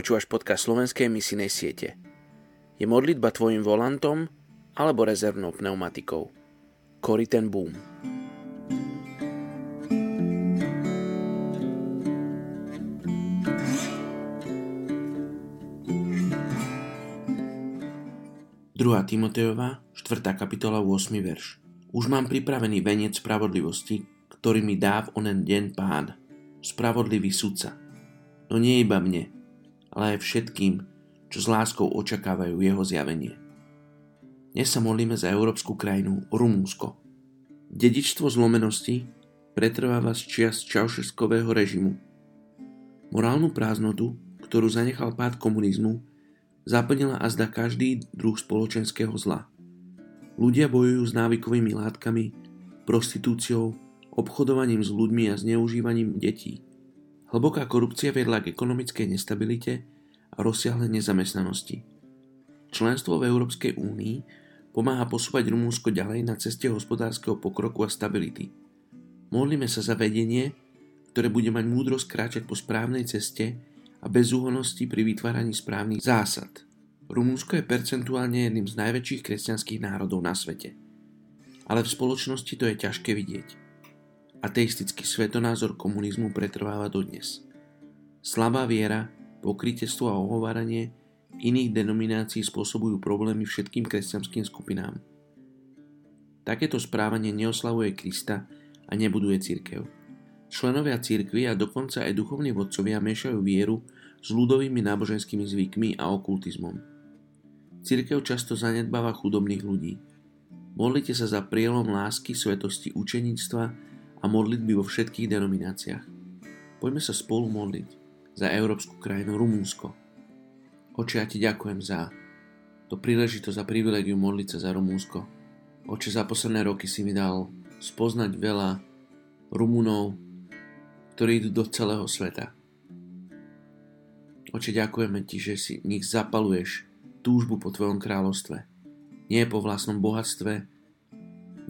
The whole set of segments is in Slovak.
Počúvaš podcast slovenskej misijnej siete. Je modlitba tvojim volantom alebo rezervnou pneumatikou? Cory ten boom. Druhá Timotejová, 4. kapitola, 8. verš. Už mám pripravený veniec spravodlivosti, ktorý mi dá v onen deň pán, spravodlivý sudca. No nie iba mne, ale aj všetkým, čo s láskou očakávajú jeho zjavenie. Dnes sa modlíme za európsku krajinu Rumúnsko. Dedičstvo zlomenosti pretrváva z čias čaušeskového režimu. Morálnu prázdnotu, ktorú zanechal pád komunizmu, zaplnila azda každý druh spoločenského zla. Ľudia bojujú s návykovými látkami, prostitúciou, obchodovaním s ľuďmi a zneužívaním detí – Hlboká korupcia viedla k ekonomickej nestabilite a rozsiahlej nezamestnanosti. Členstvo v Európskej únii pomáha posúvať Rumúnsko ďalej na ceste hospodárskeho pokroku a stability. Modlíme sa za vedenie, ktoré bude mať múdrosť kráčať po správnej ceste a bezúhonosti pri vytváraní správnych zásad. Rumúnsko je percentuálne jedným z najväčších kresťanských národov na svete. Ale v spoločnosti to je ťažké vidieť. Ateistický svetonázor komunizmu pretrváva dodnes. Slabá viera, pokrytestvo a ohováranie iných denominácií spôsobujú problémy všetkým kresťanským skupinám. Takéto správanie neoslavuje Krista a nebuduje církev. Členovia církvy a dokonca aj duchovní vodcovia miešajú vieru s ľudovými náboženskými zvykmi a okultizmom. Církev často zanedbáva chudobných ľudí. Modlite sa za prielom lásky, svetosti, učeníctva a modlitby vo všetkých denomináciách. Poďme sa spolu modliť za európsku krajinu Rumúnsko. Oče, ja ti ďakujem za to príležitosť a privilegium modliť sa za Rumúnsko. Oče, za posledné roky si mi dal spoznať veľa Rumunov, ktorí idú do celého sveta. Oče, ďakujeme ti, že si nich zapaluješ túžbu po tvojom kráľovstve. Nie po vlastnom bohatstve,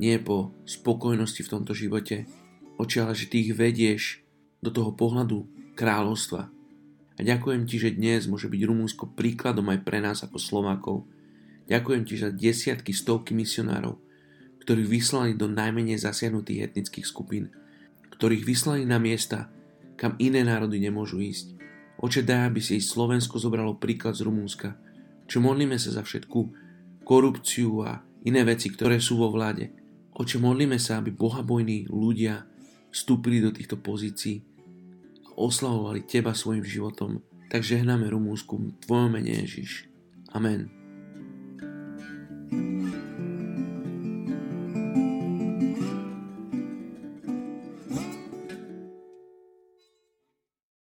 nie po spokojnosti v tomto živote, oči, ale že ty ich vedieš do toho pohľadu kráľovstva. A ďakujem ti, že dnes môže byť Rumúnsko príkladom aj pre nás ako Slovákov. Ďakujem ti za desiatky, stovky misionárov, ktorých vyslali do najmenej zasiahnutých etnických skupín, ktorých vyslali na miesta, kam iné národy nemôžu ísť. Oče, daj, aby si Slovensko zobralo príklad z Rumúnska, čo modlíme sa za všetku korupciu a iné veci, ktoré sú vo vláde. Oče, modlíme sa, aby bohabojní ľudia vstúpili do týchto pozícií a oslavovali Teba svojim životom. Tak žehnáme Rumúnsku v Tvojom mene Ježiš. Amen.